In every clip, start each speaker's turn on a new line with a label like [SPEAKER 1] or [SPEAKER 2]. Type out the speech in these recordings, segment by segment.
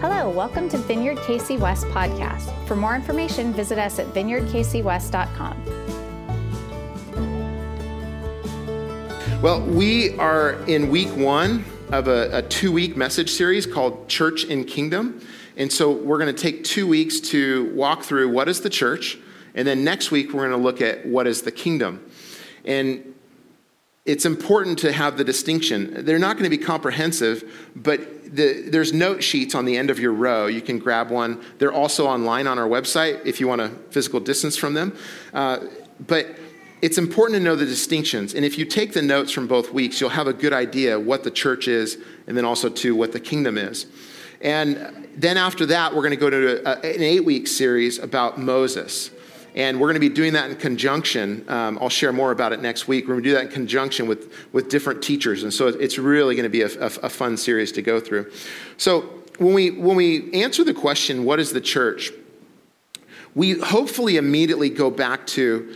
[SPEAKER 1] Hello, welcome to Vineyard KC West podcast. For more information, visit us at vineyardkcwest.com.
[SPEAKER 2] Well, we are in week one of a, a two week message series called Church in Kingdom. And so we're going to take two weeks to walk through what is the church, and then next week we're going to look at what is the kingdom. And it's important to have the distinction. They're not going to be comprehensive, but the, there's note sheets on the end of your row. You can grab one. They're also online on our website if you want a physical distance from them. Uh, but it's important to know the distinctions. And if you take the notes from both weeks, you'll have a good idea what the church is and then also to what the kingdom is. And then after that, we're going to go to a, an eight week series about Moses. And we're going to be doing that in conjunction. Um, I'll share more about it next week. We're going to do that in conjunction with, with different teachers. And so it's really going to be a, a, a fun series to go through. So when we, when we answer the question, what is the church? We hopefully immediately go back to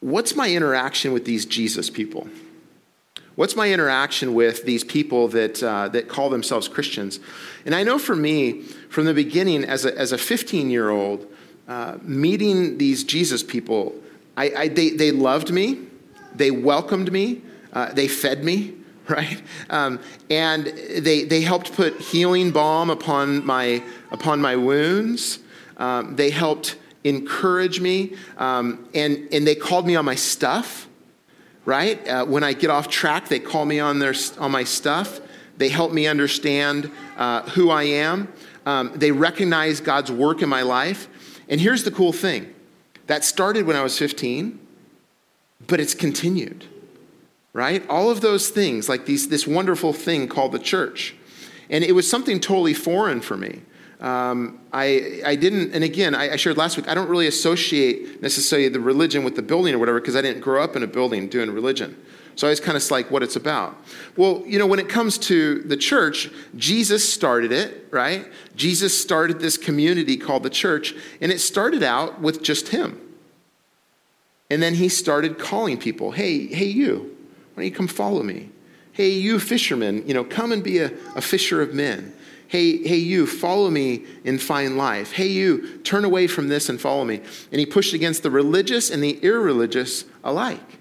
[SPEAKER 2] what's my interaction with these Jesus people? What's my interaction with these people that, uh, that call themselves Christians? And I know for me, from the beginning, as a, as a 15 year old, uh, meeting these Jesus people, I, I, they, they loved me, they welcomed me, uh, they fed me, right? Um, and they, they helped put healing balm upon my, upon my wounds. Um, they helped encourage me, um, and, and they called me on my stuff, right? Uh, when I get off track, they call me on, their, on my stuff. They help me understand uh, who I am. Um, they recognize God's work in my life. And here's the cool thing that started when I was 15, but it's continued, right? All of those things, like these, this wonderful thing called the church. And it was something totally foreign for me. Um, I, I didn't, and again, I, I, shared last week, I don't really associate necessarily the religion with the building or whatever because I didn't grow up in a building doing religion. So I was kind of like what it's about. Well, you know, when it comes to the church, Jesus started it, right? Jesus started this community called the church, and it started out with just him. And then he started calling people, hey, hey, you, why don't you come follow me? Hey, you fishermen, you know, come and be a, a fisher of men. Hey, hey, you, follow me in fine life. Hey, you, turn away from this and follow me. And he pushed against the religious and the irreligious alike.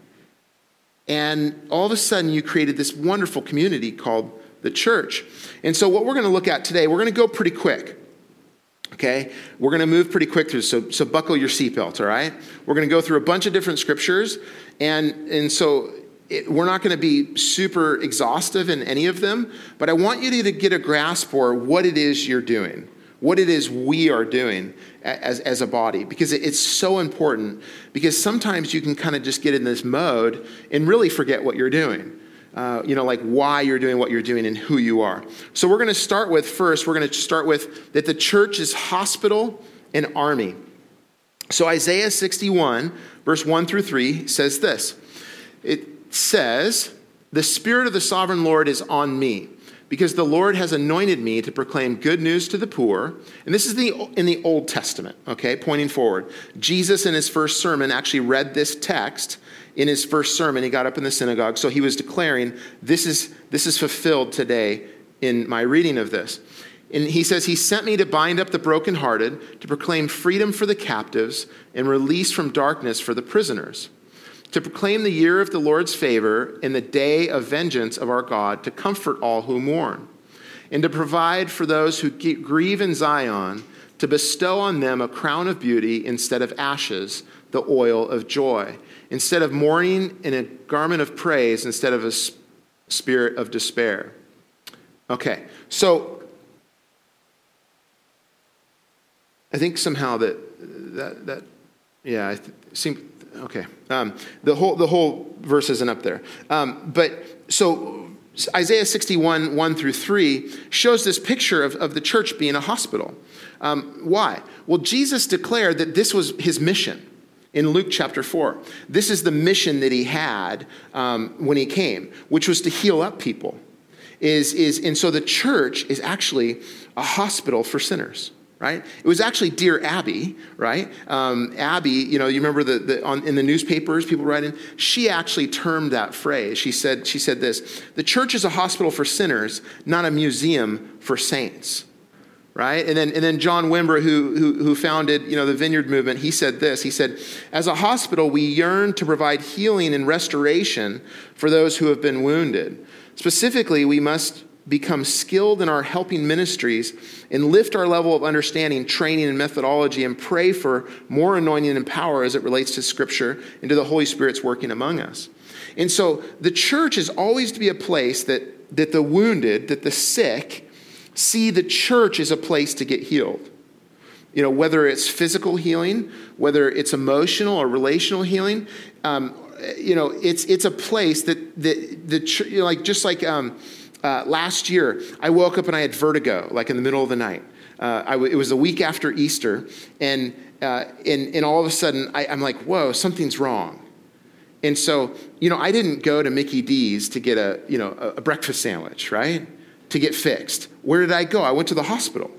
[SPEAKER 2] And all of a sudden, you created this wonderful community called the church. And so, what we're going to look at today, we're going to go pretty quick. Okay? We're going to move pretty quick through, so, so buckle your seatbelt, all right? We're going to go through a bunch of different scriptures. And, and so, it, we're not going to be super exhaustive in any of them, but I want you to get a grasp for what it is you're doing what it is we are doing as, as a body. Because it's so important. Because sometimes you can kind of just get in this mode and really forget what you're doing. Uh, you know like why you're doing what you're doing and who you are. So we're going to start with first we're going to start with that the church is hospital and army. So isaiah 61 verse 1 through 3 says this. It says the spirit of the sovereign lord is on me because the Lord has anointed me to proclaim good news to the poor. And this is the, in the Old Testament, okay, pointing forward. Jesus, in his first sermon, actually read this text in his first sermon. He got up in the synagogue. So he was declaring, This is, this is fulfilled today in my reading of this. And he says, He sent me to bind up the brokenhearted, to proclaim freedom for the captives, and release from darkness for the prisoners to proclaim the year of the Lord's favor and the day of vengeance of our God, to comfort all who mourn, and to provide for those who grieve in Zion, to bestow on them a crown of beauty instead of ashes, the oil of joy, instead of mourning in a garment of praise, instead of a spirit of despair. Okay, so I think somehow that that that yeah, I th- seem okay. Um, the, whole, the whole verse isn't up there. Um, but so Isaiah 61, 1 through 3, shows this picture of, of the church being a hospital. Um, why? Well, Jesus declared that this was his mission in Luke chapter 4. This is the mission that he had um, when he came, which was to heal up people. Is, is, and so the church is actually a hospital for sinners right? It was actually Dear Abby, right? Um, Abby, you know, you remember the, the on, in the newspapers, people writing. She actually termed that phrase. She said, she said this: "The church is a hospital for sinners, not a museum for saints." right? And then, and then John Wimber, who, who, who founded you know, the Vineyard Movement, he said this. He said, As a hospital, we yearn to provide healing and restoration for those who have been wounded. Specifically, we must become skilled in our helping ministries and lift our level of understanding, training, and methodology and pray for more anointing and power as it relates to Scripture and to the Holy Spirit's working among us. And so the church is always to be a place that, that the wounded, that the sick, see the church as a place to get healed. You know, whether it's physical healing, whether it's emotional or relational healing, um, you know, it's, it's a place that, that the, you know, like, just like, um, uh, last year, I woke up and I had vertigo, like in the middle of the night. Uh, it was a week after Easter, and, uh, and, and all of a sudden, I, I'm like, whoa, something's wrong. And so, you know, I didn't go to Mickey D's to get a, you know, a breakfast sandwich, right? To get fixed. Where did I go? I went to the hospital,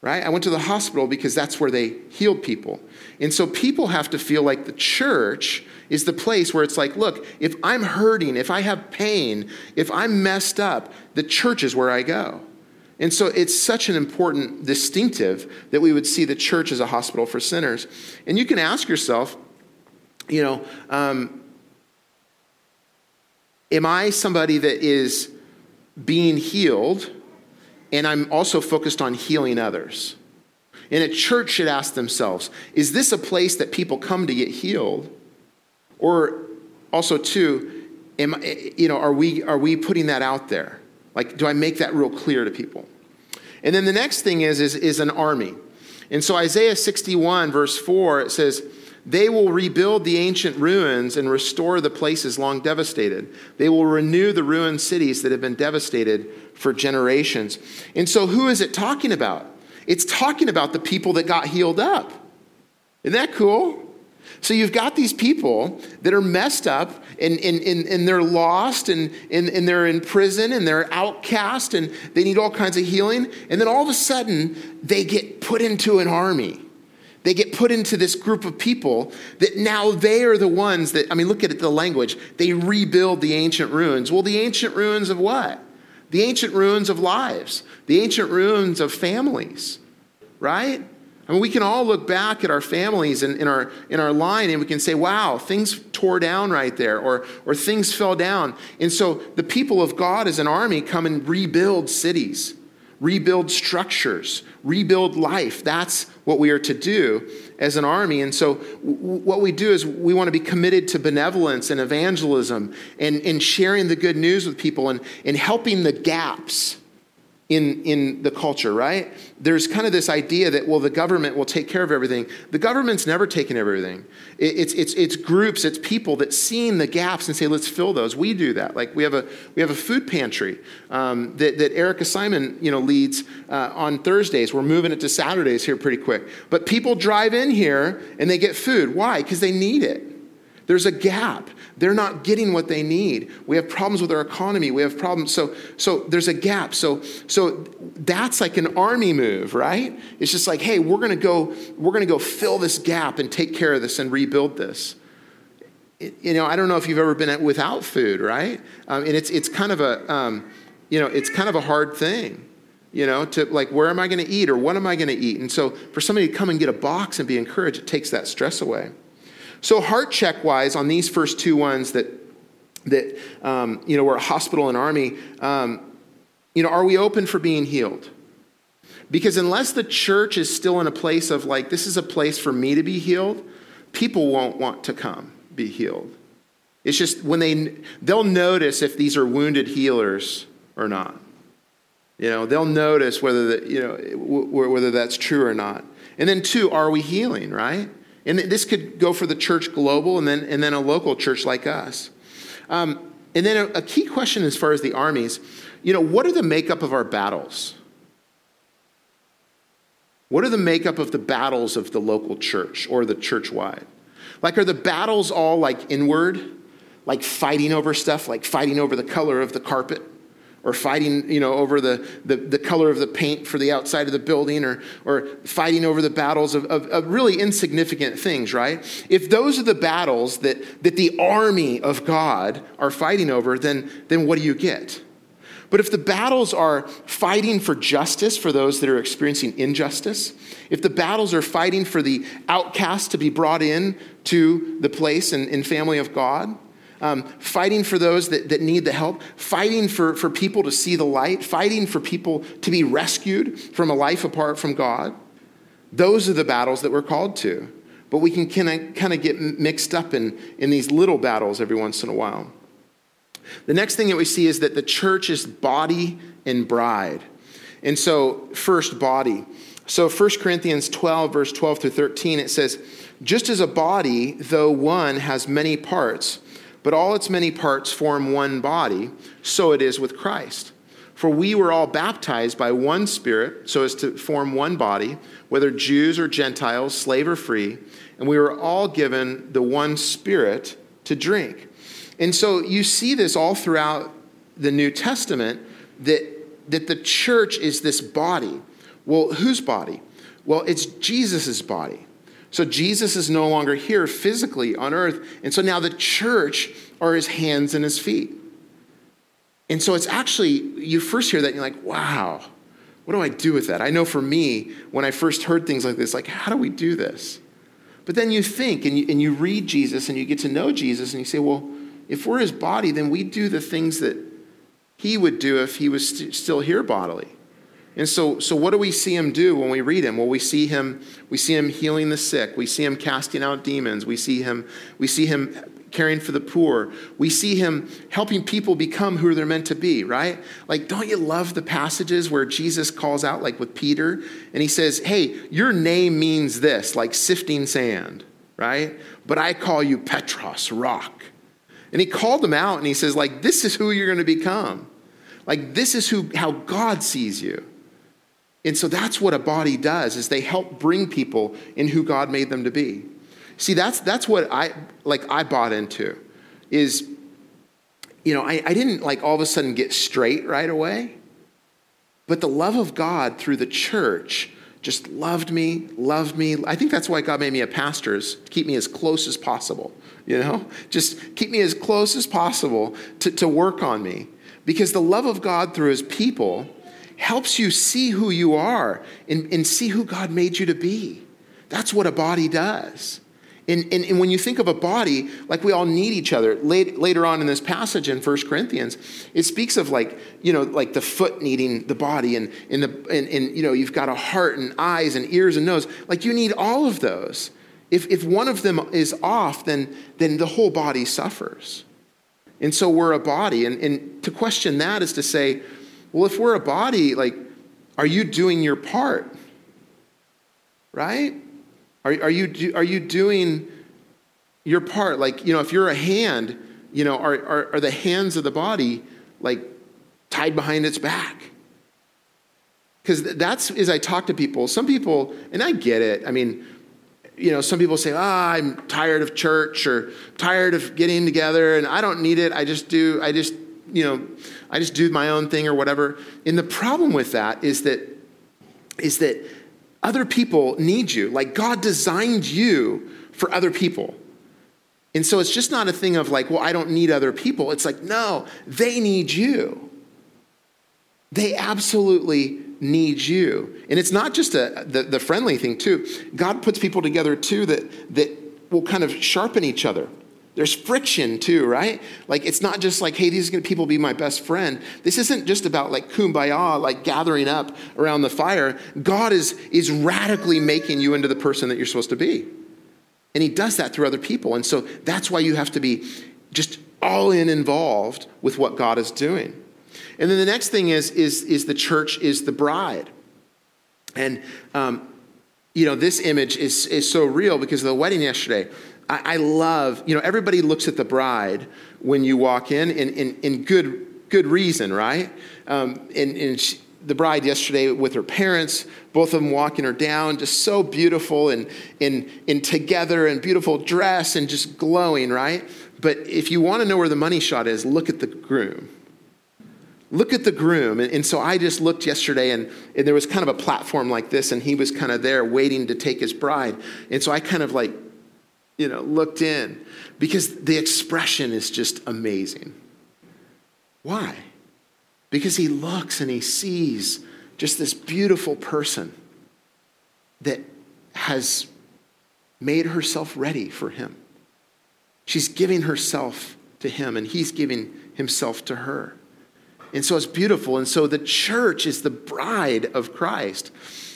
[SPEAKER 2] right? I went to the hospital because that's where they healed people. And so people have to feel like the church is the place where it's like, look, if I'm hurting, if I have pain, if I'm messed up, the church is where I go. And so it's such an important distinctive that we would see the church as a hospital for sinners. And you can ask yourself, you know, um, am I somebody that is being healed and I'm also focused on healing others? And a church should ask themselves, is this a place that people come to get healed? Or also, too, am, you know, are, we, are we putting that out there? Like, do I make that real clear to people? And then the next thing is, is, is an army. And so Isaiah 61, verse 4, it says, They will rebuild the ancient ruins and restore the places long devastated. They will renew the ruined cities that have been devastated for generations. And so, who is it talking about? It's talking about the people that got healed up. Isn't that cool? So you've got these people that are messed up and, and, and, and they're lost and, and, and they're in prison and they're outcast and they need all kinds of healing. And then all of a sudden, they get put into an army. They get put into this group of people that now they are the ones that, I mean, look at it, the language. They rebuild the ancient ruins. Well, the ancient ruins of what? The ancient ruins of lives, the ancient ruins of families, right? I mean, we can all look back at our families and in our, in our line and we can say, wow, things tore down right there or, or things fell down. And so the people of God as an army come and rebuild cities, rebuild structures, rebuild life. That's what we are to do as an army. And so w- what we do is we want to be committed to benevolence and evangelism and, and sharing the good news with people and, and helping the gaps in, in the culture, right? There's kind of this idea that, well, the government will take care of everything. The government's never taken everything. It, it's, it's, it's groups, it's people that see the gaps and say, let's fill those. We do that. Like we have a, we have a food pantry um, that, that Erica Simon you know, leads uh, on Thursdays. We're moving it to Saturdays here pretty quick. But people drive in here and they get food. Why? Because they need it. There's a gap. They're not getting what they need. We have problems with our economy. We have problems. So, so there's a gap. So, so that's like an army move, right? It's just like, hey, we're going to go, we're to go fill this gap and take care of this and rebuild this. It, you know, I don't know if you've ever been without food, right? Um, and it's, it's kind of a, um, you know, it's kind of a hard thing you know, to like, where am I going to eat or what am I going to eat? And so for somebody to come and get a box and be encouraged, it takes that stress away. So, heart check wise, on these first two ones that, that um, you know, we're hospital and army, um, you know, are we open for being healed? Because unless the church is still in a place of like, this is a place for me to be healed, people won't want to come be healed. It's just when they, they'll notice if these are wounded healers or not. You know, they'll notice whether, the, you know, whether that's true or not. And then, two, are we healing, right? And this could go for the church global and then, and then a local church like us. Um, and then a, a key question as far as the armies you know, what are the makeup of our battles? What are the makeup of the battles of the local church or the church wide? Like, are the battles all like inward, like fighting over stuff, like fighting over the color of the carpet? Or fighting you know, over the, the, the, color of the paint for the outside of the building or, or fighting over the battles of, of, of, really insignificant things, right? If those are the battles that, that the army of God are fighting over, then, then what do you get? But if the battles are fighting for justice for those that are experiencing injustice, if the battles are fighting for the outcast to be brought in to the place and, and family of God, um, fighting for those that, that need the help, fighting for, for people to see the light, fighting for people to be rescued from a life apart from God, those are the battles that we're called to. But we can kind of get mixed up in, in these little battles every once in a while. The next thing that we see is that the church is body and bride. And so, first, body. So, 1 Corinthians 12, verse 12 through 13, it says, Just as a body, though one, has many parts, but all its many parts form one body, so it is with Christ. For we were all baptized by one Spirit, so as to form one body, whether Jews or Gentiles, slave or free, and we were all given the one Spirit to drink. And so you see this all throughout the New Testament that, that the church is this body. Well, whose body? Well, it's Jesus' body. So Jesus is no longer here physically on earth. And so now the church are his hands and his feet. And so it's actually, you first hear that and you're like, wow, what do I do with that? I know for me, when I first heard things like this, like, how do we do this? But then you think and you, and you read Jesus and you get to know Jesus and you say, well, if we're his body, then we do the things that he would do if he was st- still here bodily. And so, so what do we see him do when we read him? Well, we see him, we see him healing the sick. We see him casting out demons. We see him, we see him caring for the poor. We see him helping people become who they're meant to be, right? Like, don't you love the passages where Jesus calls out, like with Peter, and he says, Hey, your name means this, like sifting sand, right? But I call you Petros, rock. And he called them out and he says, like, this is who you're going to become. Like, this is who, how God sees you. And so that's what a body does, is they help bring people in who God made them to be. See, that's, that's what I, like, I bought into, is, you know, I, I didn't, like, all of a sudden get straight right away. But the love of God through the church just loved me, loved me. I think that's why God made me a pastor, is to keep me as close as possible you know? Just keep me as close as possible to, to work on me. Because the love of God through his people helps you see who you are and, and see who God made you to be. That's what a body does. And, and, and, when you think of a body, like we all need each other. Late, later on in this passage in 1 Corinthians, it speaks of like, you know, like the foot needing the body and, and, the, and, and, you know, you've got a heart and eyes and ears and nose. Like you need all of those. If, if one of them is off, then, then the whole body suffers. And so we're a body. And, and to question that is to say, well, if we're a body, like, are you doing your part? Right? Are, are, you, are you doing your part? Like, you know, if you're a hand, you know, are, are, are the hands of the body like tied behind its back? Because that's as I talk to people, some people, and I get it. I mean, you know, some people say, ah, oh, I'm tired of church or tired of getting together and I don't need it. I just do, I just, you know, I just do my own thing or whatever. And the problem with that is that, is that other people need you. Like God designed you for other people. And so it's just not a thing of like, well, I don't need other people. It's like, no, they need you. They absolutely need you. And it's not just a, the, the friendly thing, too. God puts people together, too, that, that will kind of sharpen each other. There's friction too, right? Like it's not just like, hey, these people be my best friend. This isn't just about like kumbaya, like gathering up around the fire. God is is radically making you into the person that you're supposed to be. And he does that through other people. And so that's why you have to be just all in involved with what God is doing. And then the next thing is, is, is the church is the bride. And, um, you know, this image is, is so real because of the wedding yesterday. I, I love, you know, everybody looks at the bride when you walk in, in, in, in good, good reason, right? Um, and, and she, the bride yesterday with her parents, both of them walking her down, just so beautiful and, and, and together and beautiful dress and just glowing, right? But if you want to know where the money shot is, look at the groom look at the groom. And, and, so I just looked yesterday, and, and there was kind of a platform like this, and he was kind of there waiting to take his bride. And so I kind of like, you know, looked in because the expression is just amazing. Why? because he looks and he sees just this beautiful person that has made herself ready for him. She's giving herself to him, and he's giving himself to her. And so it's beautiful. And so the church is the bride of Christ.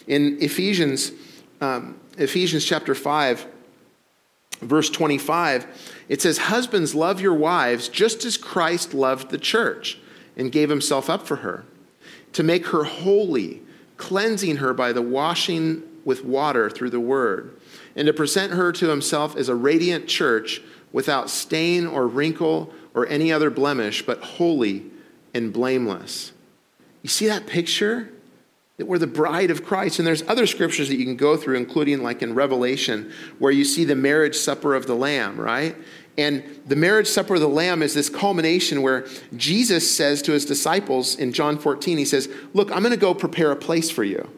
[SPEAKER 2] In Ephesians, um, Ephesians chapter 5, verse 25, it says, Husbands, love your wives just as Christ loved the church and gave himself up for her, to make her holy, cleansing her by the washing with water through the word, and to present her to himself as a radiant church without stain or wrinkle or any other blemish, but holy and blameless. You see that picture? That we're the bride of Christ. And there's other scriptures that you can go through, including like in Revelation, where you see the marriage supper of the Lamb, right? And the marriage supper of the Lamb is this culmination where Jesus says to his disciples in John 14, he says, Look, I'm going to go prepare a place for you.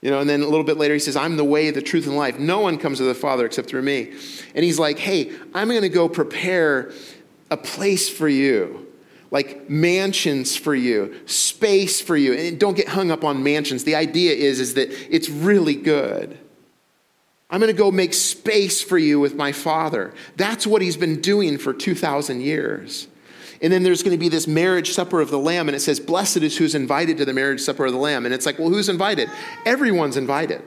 [SPEAKER 2] You know, and then a little bit later he says, I'm the way, the truth, and life. No one comes to the Father except through me. And he's like, Hey, I'm going to go prepare a place for you like mansions for you, space for you. And don't get hung up on mansions. The idea is, is that it's really good. I'm going to go make space for you with my Father. That's what he's been doing for 2,000 years. And then there's going to be this marriage supper of the Lamb, and it says, Blessed is who's invited to the marriage supper of the Lamb. And it's like, well, who's invited? Everyone's invited.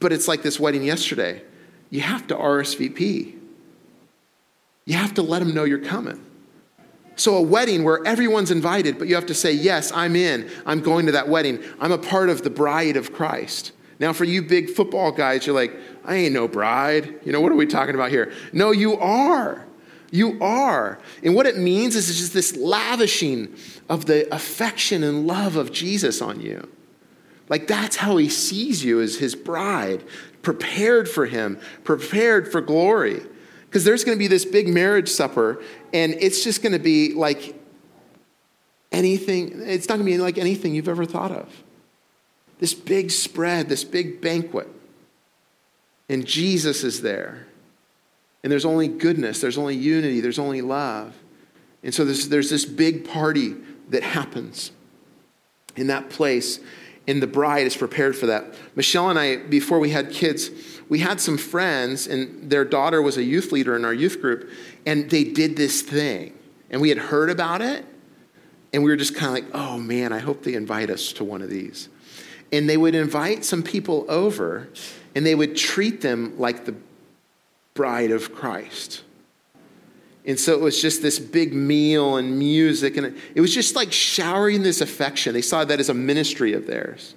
[SPEAKER 2] But it's like this wedding yesterday. You have to RSVP, you have to let them know you're coming. So, a wedding where everyone's invited, but you have to say, Yes, I'm in. I'm going to that wedding. I'm a part of the bride of Christ. Now, for you big football guys, you're like, I ain't no bride. You know, what are we talking about here? No, you are. You are. And what it means is it's just this lavishing of the affection and love of Jesus on you. Like that's how he sees you as his bride, prepared for him, prepared for glory. Because there's going to be this big marriage supper, and it's just going to be like anything, it's not going to be like anything you've ever thought of this big spread, this big banquet. And Jesus is there. And there's only goodness, there's only unity, there's only love. And so there's, there's this big party that happens in that place, and the bride is prepared for that. Michelle and I, before we had kids, we had some friends, and their daughter was a youth leader in our youth group, and they did this thing. And we had heard about it, and we were just kind of like, oh man, I hope they invite us to one of these and they would invite some people over and they would treat them like the bride of Christ. And so it was just this big meal and music, and it was just like showering this affection. They saw that as a ministry of theirs.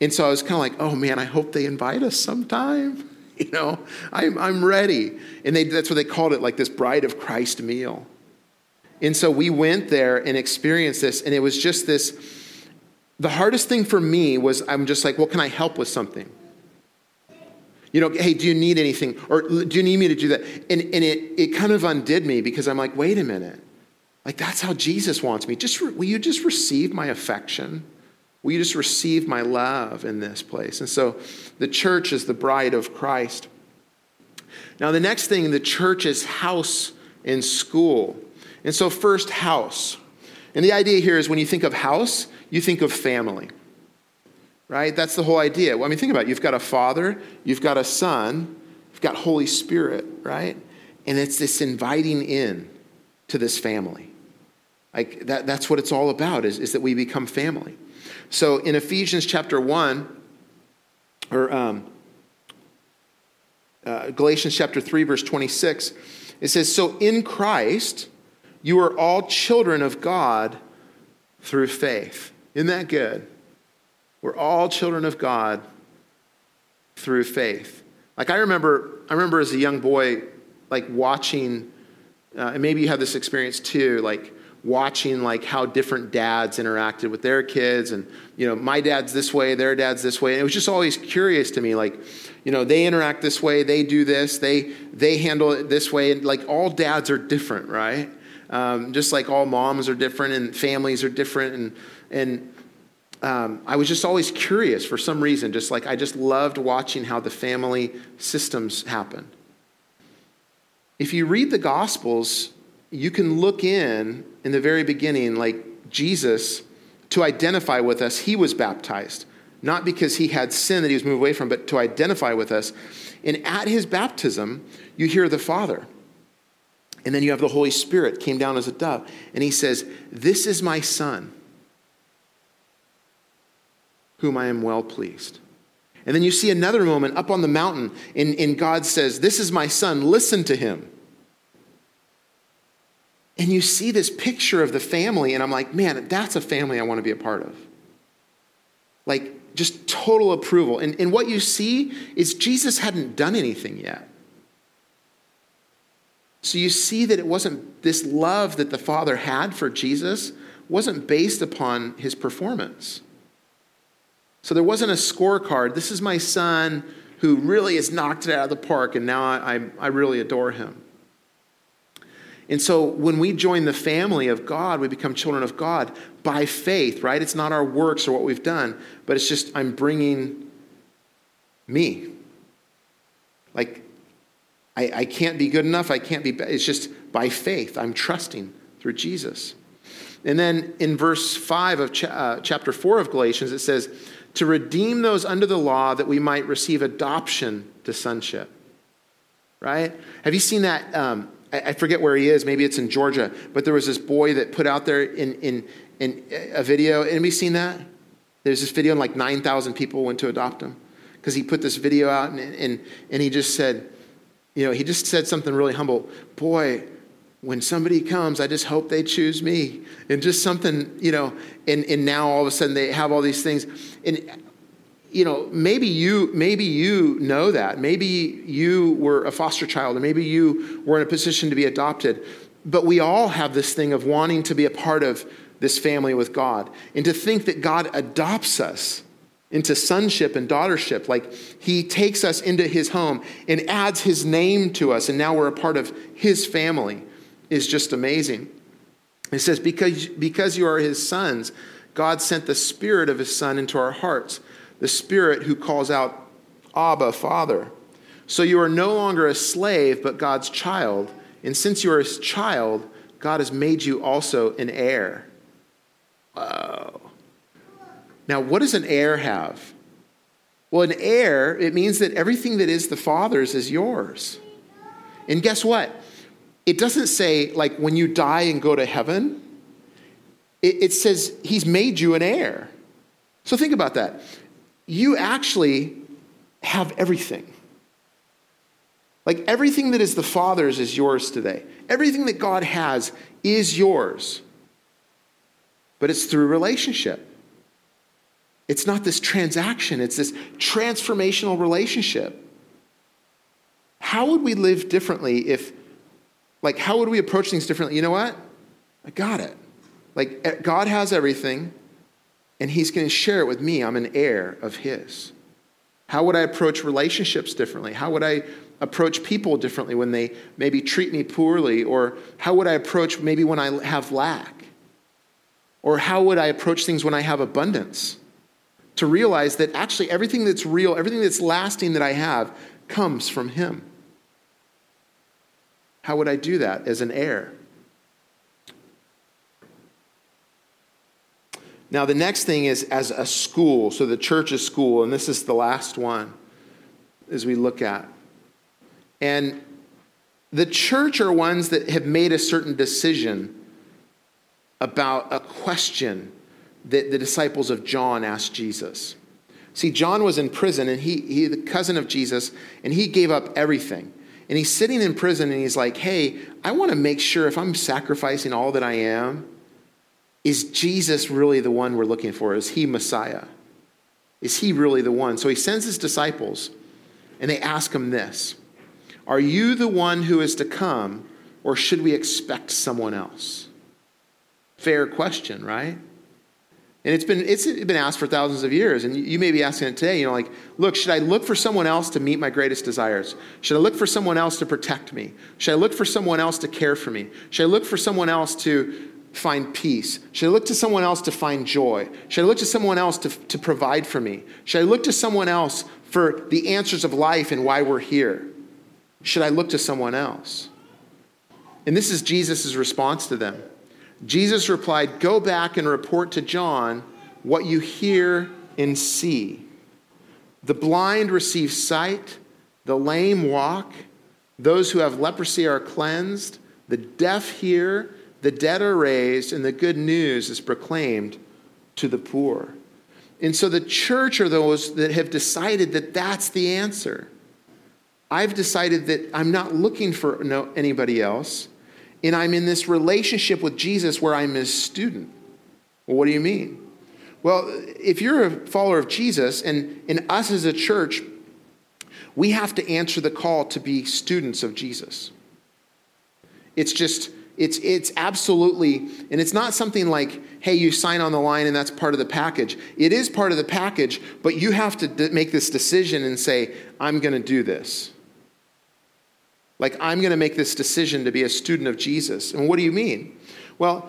[SPEAKER 2] And so I was kind of like, oh man, I hope they invite us sometime. You know, I'm, I'm ready. And they, that's what they called it, like this bride of Christ meal. And so we went there and experienced this, and it was just this the hardest thing for me was I'm just like, well, can I help with something? You know, hey, do you need anything? Or do you need me to do that? And, and it, it kind of undid me because I'm like, wait a minute. Like, that's how Jesus wants me. Just, will you just receive my affection? Will you just receive my love in this place? And so the church is the bride of Christ. Now, the next thing, the church is house and school. And so, first, house. And the idea here is when you think of house, you think of family, right? That's the whole idea. Well, I mean, think about it. You've got a father, you've got a son, you've got Holy Spirit, right? And it's this inviting in to this family. Like that, that's what it's all about, is, is that we become family. So in Ephesians chapter 1, or um, uh, Galatians chapter 3, verse 26, it says, So in Christ, you are all children of God through faith. Isn't that good? We're all children of God through faith. Like I remember, I remember as a young boy, like watching, uh, and maybe you had this experience too, like watching like how different dads interacted with their kids, and you know, my dad's this way, their dad's this way, and it was just always curious to me, like, you know, they interact this way, they do this, they they handle it this way, and like all dads are different, right? Um, just like all moms are different and families are different, and and um, I was just always curious for some reason, just like I just loved watching how the family systems happen. If you read the Gospels, you can look in in the very beginning, like Jesus, to identify with us, he was baptized. Not because he had sin that he was moved away from, but to identify with us. And at his baptism, you hear the Father. And then you have the Holy Spirit came down as a dove. And he says, This is my Son, whom I am well pleased. And then you see another moment up on the mountain, and, and God says, This is my Son, listen to him. And you see this picture of the family, and I'm like, man, that's a family I want to be a part of. Like, just total approval. And, and what you see is Jesus hadn't done anything yet. So you see that it wasn't this love that the Father had for Jesus wasn't based upon his performance. So there wasn't a scorecard. This is my son who really has knocked it out of the park, and now I, I, I really adore him. And so when we join the family of God, we become children of God by faith, right? It's not our works or what we've done, but it's just I'm bringing me. Like, I, I can't be good enough. I can't be, it's just by faith. I'm trusting through Jesus. And then in verse 5 of cha- uh, chapter 4 of Galatians, it says, to redeem those under the law that we might receive adoption to sonship. Right? Have you seen that? Um, I forget where he is. Maybe it's in Georgia. But there was this boy that put out there in, in, in a video. Anybody seen that? There's this video, and like 9,000 people went to adopt him because he put this video out and, and, and he just said, you know, he just said something really humble. Boy, when somebody comes, I just hope they choose me. And just something, you know, and, and now all of a sudden they have all these things. And you know, maybe you, maybe you know that. Maybe you were a foster child, or maybe you were in a position to be adopted. But we all have this thing of wanting to be a part of this family with God. And to think that God adopts us into sonship and daughtership, like he takes us into his home and adds his name to us, and now we're a part of his family, is just amazing. It says, because, because you are his sons, God sent the spirit of his son into our hearts the Spirit who calls out, Abba, Father. So you are no longer a slave, but God's child. And since you are his child, God has made you also an heir. Whoa. Now, what does an heir have? Well, an heir, it means that everything that is the Father's is yours. And guess what? It doesn't say, like, when you die and go to heaven, it, it says he's made you an heir. So think about that you actually have everything. Like everything that is the Father's is yours today. Everything that God has is yours. But it's through relationship. It's not this transaction, it's this transformational relationship. How would we live differently if, like, how would we approach things differently? You know what? I got it. Like, God has everything and he's going to share it with me. I'm an heir of his. How would I approach relationships differently? How would I approach people differently when they maybe treat me poorly? Or how would I approach maybe when I have lack? Or how would I approach things when I have abundance? To realize that actually everything that's real, everything that's lasting that I have comes from him. How would I do that as an heir? Now, the next thing is as a school. So the church is school, and this is the last one as we look at. And the church are ones that have made a certain decision about a question that the disciples of John asked Jesus. See, John was in prison, and he, he the cousin of Jesus, and he gave up everything. And he's sitting in prison, and he's like, hey, I want to make sure if I'm sacrificing all that I am, is Jesus really the one we're looking for? Is he Messiah? Is he really the one? So he sends his disciples and they ask him this Are you the one who is to come, or should we expect someone else? Fair question, right? And it's been, it's been asked for thousands of years, and you may be asking it today. You know, like, look, should I look for someone else to meet my greatest desires? Should I look for someone else to protect me? Should I look for someone else to care for me? Should I look for someone else to find peace? Should I look to someone else to find joy? Should I look to someone else to, to provide for me? Should I look to someone else for the answers of life and why we're here? Should I look to someone else? And this is Jesus' response to them. Jesus replied, Go back and report to John what you hear and see. The blind receive sight, the lame walk, those who have leprosy are cleansed, the deaf hear, the dead are raised, and the good news is proclaimed to the poor. And so the church are those that have decided that that's the answer. I've decided that I'm not looking for anybody else, and I'm in this relationship with Jesus where I'm his student. Well, what do you mean? Well, if you're a follower of Jesus, and, and us as a church, we have to answer the call to be students of Jesus. It's just, it's, it's absolutely, and it's not something like, hey, you sign on the line and that's part of the package. It is part of the package, but you have to make this decision and say, I'm going to do this. Like, I'm going to make this decision to be a student of Jesus. And what do you mean? Well,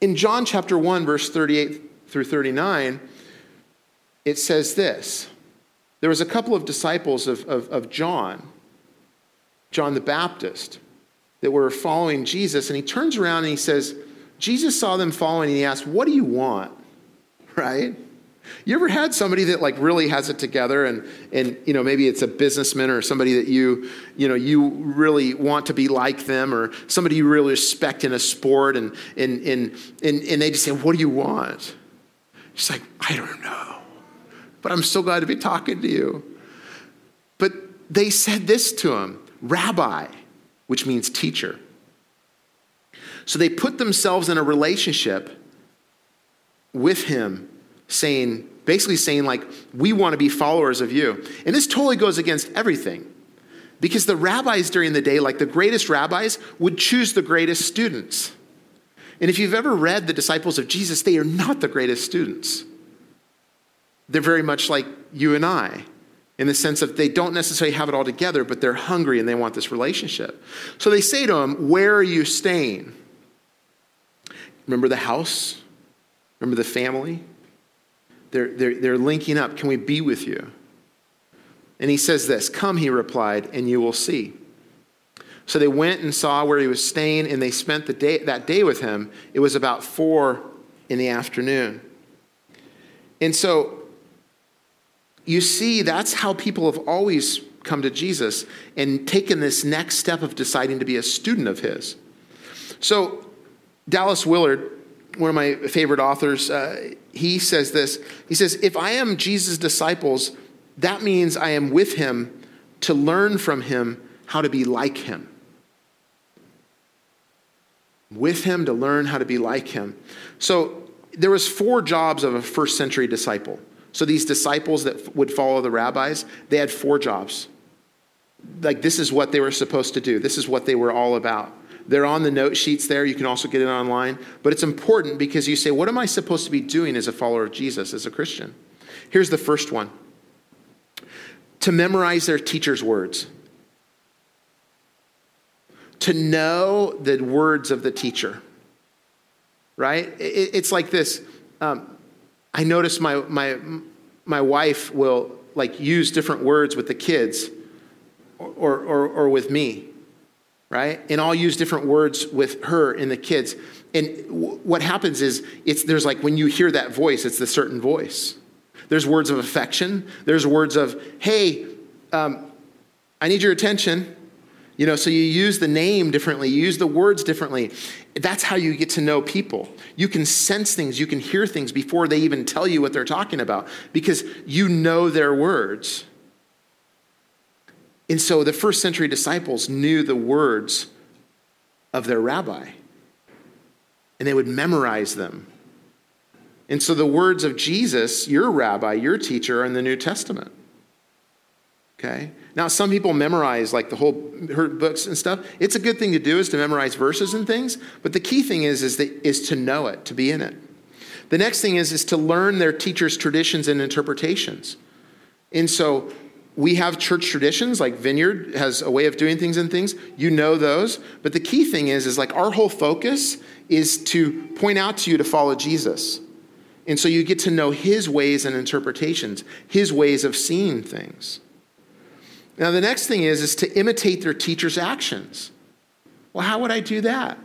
[SPEAKER 2] in John chapter 1, verse 38 through 39, it says this There was a couple of disciples of, of, of John, John the Baptist, that were following Jesus, and he turns around and he says, Jesus saw them following, and he asked, What do you want? Right? You ever had somebody that like really has it together and and you know maybe it's a businessman or somebody that you you know you really want to be like them or somebody you really respect in a sport and and and and, and they just say what do you want? She's like I don't know, but I'm so glad to be talking to you. But they said this to him, Rabbi, which means teacher. So they put themselves in a relationship with him saying, basically saying, like, we want to be followers of you. And this totally goes against everything. Because the rabbis during the day, like the greatest rabbis, would choose the greatest students. And if you've ever read the disciples of Jesus, they are not the greatest students. They're very much like you and I, in the sense that they don't necessarily have it all together, but they're hungry and they want this relationship. So they say to him, Where are you staying? Remember the house? Remember the family? They're, they're, they're linking up. Can we be with you? And he says this Come, he replied, and you will see. So they went and saw where he was staying, and they spent the day, that day with him. It was about four in the afternoon. And so you see, that's how people have always come to Jesus and taken this next step of deciding to be a student of his. So, Dallas Willard, one of my favorite authors, uh, he says this. He says, If I am Jesus' disciples, that means I am with him to learn from him how to be like him. With him to learn how to be like him. So there was four jobs of a first century disciple. So these disciples that would follow the rabbis, they had four jobs. Like this is what they were supposed to do. This is what they were all about. They're on the note sheets there. You can also get it online. But it's important because you say, What am I supposed to be doing as a follower of Jesus, as a Christian? Here's the first one to memorize their teacher's words, to know the words of the teacher, right? It's like this. Um, I notice my, my, my wife will like use different words with the kids or, or, or with me right? And I'll use different words with her and the kids. And w- what happens is it's there's like when you hear that voice, it's the certain voice. There's words of affection. There's words of, hey, um, I need your attention. You know, so you use the name differently, you use the words differently. That's how you get to know people. You can sense things, you can hear things before they even tell you what they're talking about because you know their words. And so the first century disciples knew the words of their rabbi, and they would memorize them. And so the words of Jesus, your rabbi, your teacher, are in the New Testament. Okay? Now, some people memorize like the whole her books and stuff. It's a good thing to do is to memorize verses and things, but the key thing is, is, is to know it, to be in it. The next thing is, is to learn their teacher's traditions and interpretations. And so we have church traditions like vineyard has a way of doing things and things. You know those. But the key thing is is like our whole focus is to point out to you to follow jesus. And so you get to know his ways and interpretations his ways of seeing things. Now the next thing is is to imitate their teacher's actions. Well, how would I do that?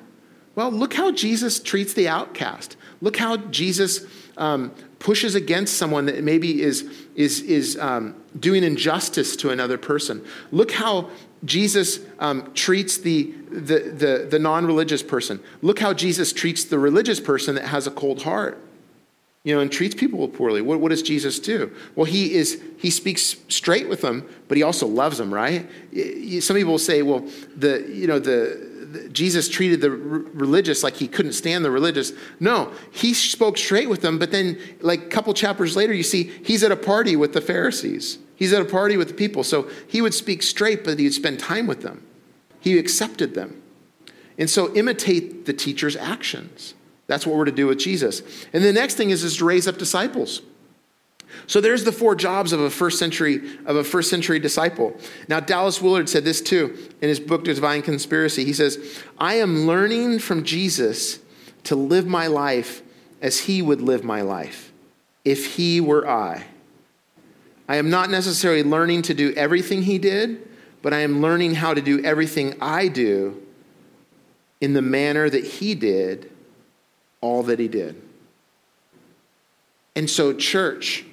[SPEAKER 2] Well, look how Jesus treats the outcast. Look how Jesus um, pushes against someone that maybe is, is, is um, doing injustice to another person. Look how Jesus um, treats the, the, the, the non religious person. Look how Jesus treats the religious person that has a cold heart you know, and treats people poorly. What, what, does Jesus do? Well, he is he speaks straight with them, but he also loves them, right? Some people will say, well, the you know the Jesus treated the religious like he couldn't stand the religious. No, he spoke straight with them, but then like a couple chapters later, you see he's at a party with the Pharisees. He's at a party with the people, so he would speak straight, but he'd spend time with them. He accepted them, and so imitate the teacher's actions. That's what we're to do with Jesus. And the next thing is, is to raise up disciples. So there's the four jobs of a first century of a first century disciple. Now Dallas Willard said this too in his book The Divine Conspiracy. He says, "I am learning from Jesus to live my life as he would live my life if he were I. I am not necessarily learning to do everything he did, but I am learning how to do everything I do in the manner that he did all that he did. And so, church,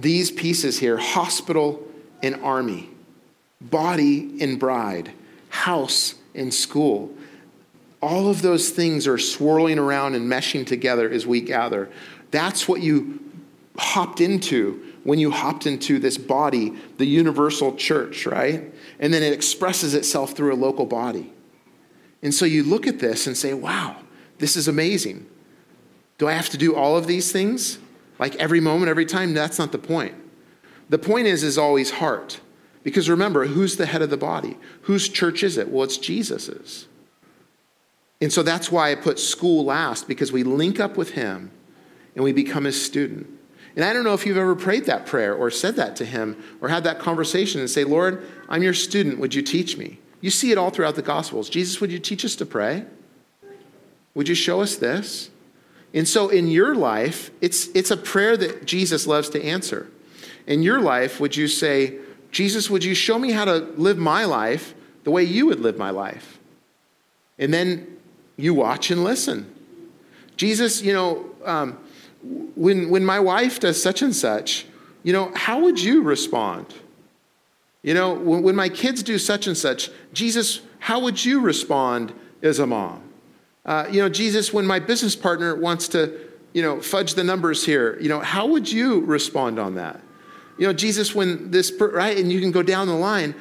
[SPEAKER 2] these pieces here hospital and army, body and bride, house and school all of those things are swirling around and meshing together as we gather. That's what you hopped into when you hopped into this body, the universal church, right? And then it expresses itself through a local body. And so you look at this and say, wow, this is amazing. Do I have to do all of these things? Like every moment, every time? That's not the point. The point is, is always heart. Because remember, who's the head of the body? Whose church is it? Well, it's Jesus's. And so that's why I put school last, because we link up with him and we become his student. And I don't know if you've ever prayed that prayer or said that to him or had that conversation and say, Lord, I'm your student. Would you teach me? You see it all throughout the Gospels. Jesus, would you teach us to pray? Would you show us this? And so in your life, it's, it's a prayer that Jesus loves to answer. In your life, would you say, Jesus, would you show me how to live my life the way you would live my life? And then you watch and listen. Jesus, you know, um, when, when my wife does such and such, you know, how would you respond? You know, when, when my kids do such and such, Jesus, how would you respond as a mom? Uh, you know, Jesus, when my business partner wants to, you know, fudge the numbers here, you know, how would you respond on that? You know, Jesus, when this, right, and you can go down the line,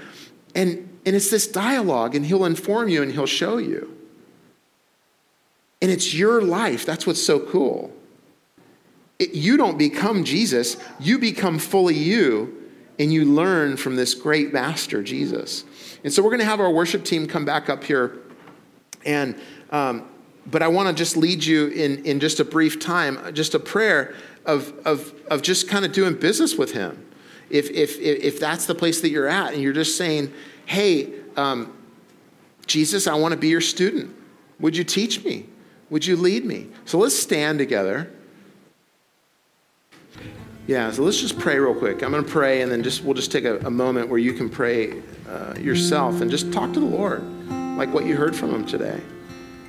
[SPEAKER 2] and, and it's this dialogue, and he'll inform you and he'll show you. And it's your life. That's what's so cool. It, you don't become Jesus, you become fully you, and you learn from this great master, Jesus. And so we're going to have our worship team come back up here. And um, but I want to just lead you in, in just a brief time, just a prayer of, of, of just kind of doing business with Him. If, if, if that's the place that you're at and you're just saying, hey, um, Jesus, I want to be your student. Would you teach me? Would you lead me? So let's stand together. Yeah, so let's just pray real quick. I'm going to pray, and then just we'll just take a, a moment where you can pray uh, yourself and just talk to the Lord, like what you heard from Him today.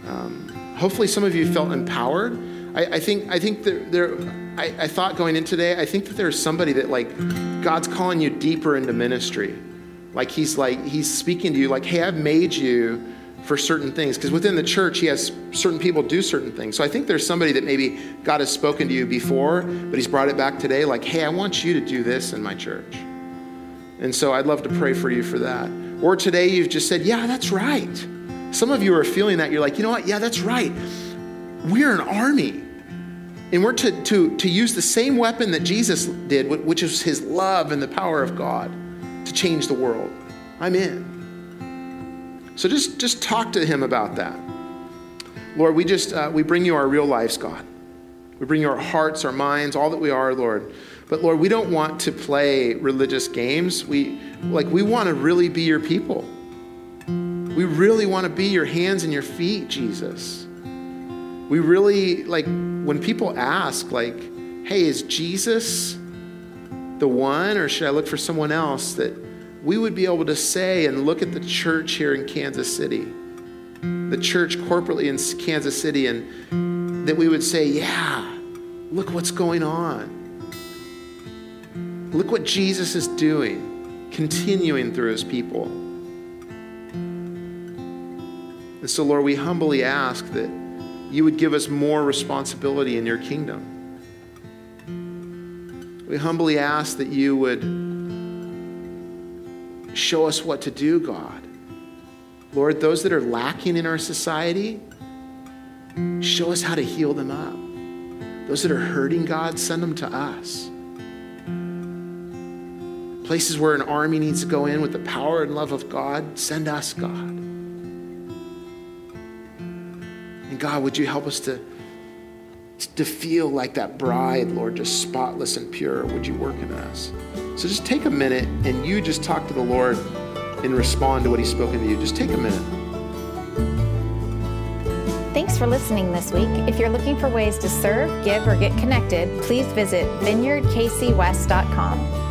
[SPEAKER 2] Um, hopefully some of you felt empowered. I, I think I think there, there I, I thought going in today, I think that there's somebody that like God's calling you deeper into ministry. Like he's like he's speaking to you like, hey, I've made you for certain things. Because within the church, he has certain people do certain things. So I think there's somebody that maybe God has spoken to you before, but he's brought it back today, like, hey, I want you to do this in my church. And so I'd love to pray for you for that. Or today you've just said, yeah, that's right. Some of you are feeling that. You're like, you know what? Yeah, that's right. We're an army. And we're to, to, to use the same weapon that Jesus did, which is his love and the power of God to change the world. I'm in. So just, just talk to him about that. Lord, we just uh, we bring you our real lives, God. We bring you our hearts, our minds, all that we are, Lord. But Lord, we don't want to play religious games. We like we want to really be your people. We really want to be your hands and your feet, Jesus. We really, like, when people ask, like, hey, is Jesus the one, or should I look for someone else? That we would be able to say and look at the church here in Kansas City, the church corporately in Kansas City, and that we would say, yeah, look what's going on. Look what Jesus is doing, continuing through his people. And so, Lord, we humbly ask that you would give us more responsibility in your kingdom. We humbly ask that you would show us what to do, God. Lord, those that are lacking in our society, show us how to heal them up. Those that are hurting, God, send them to us. Places where an army needs to go in with the power and love of God, send us, God. God, would you help us to, to feel like that bride, Lord, just spotless and pure? Would you work in us? So just take a minute and you just talk to the Lord and respond to what He's spoken to you. Just take a minute.
[SPEAKER 1] Thanks for listening this week. If you're looking for ways to serve, give, or get connected, please visit vineyardkcwest.com.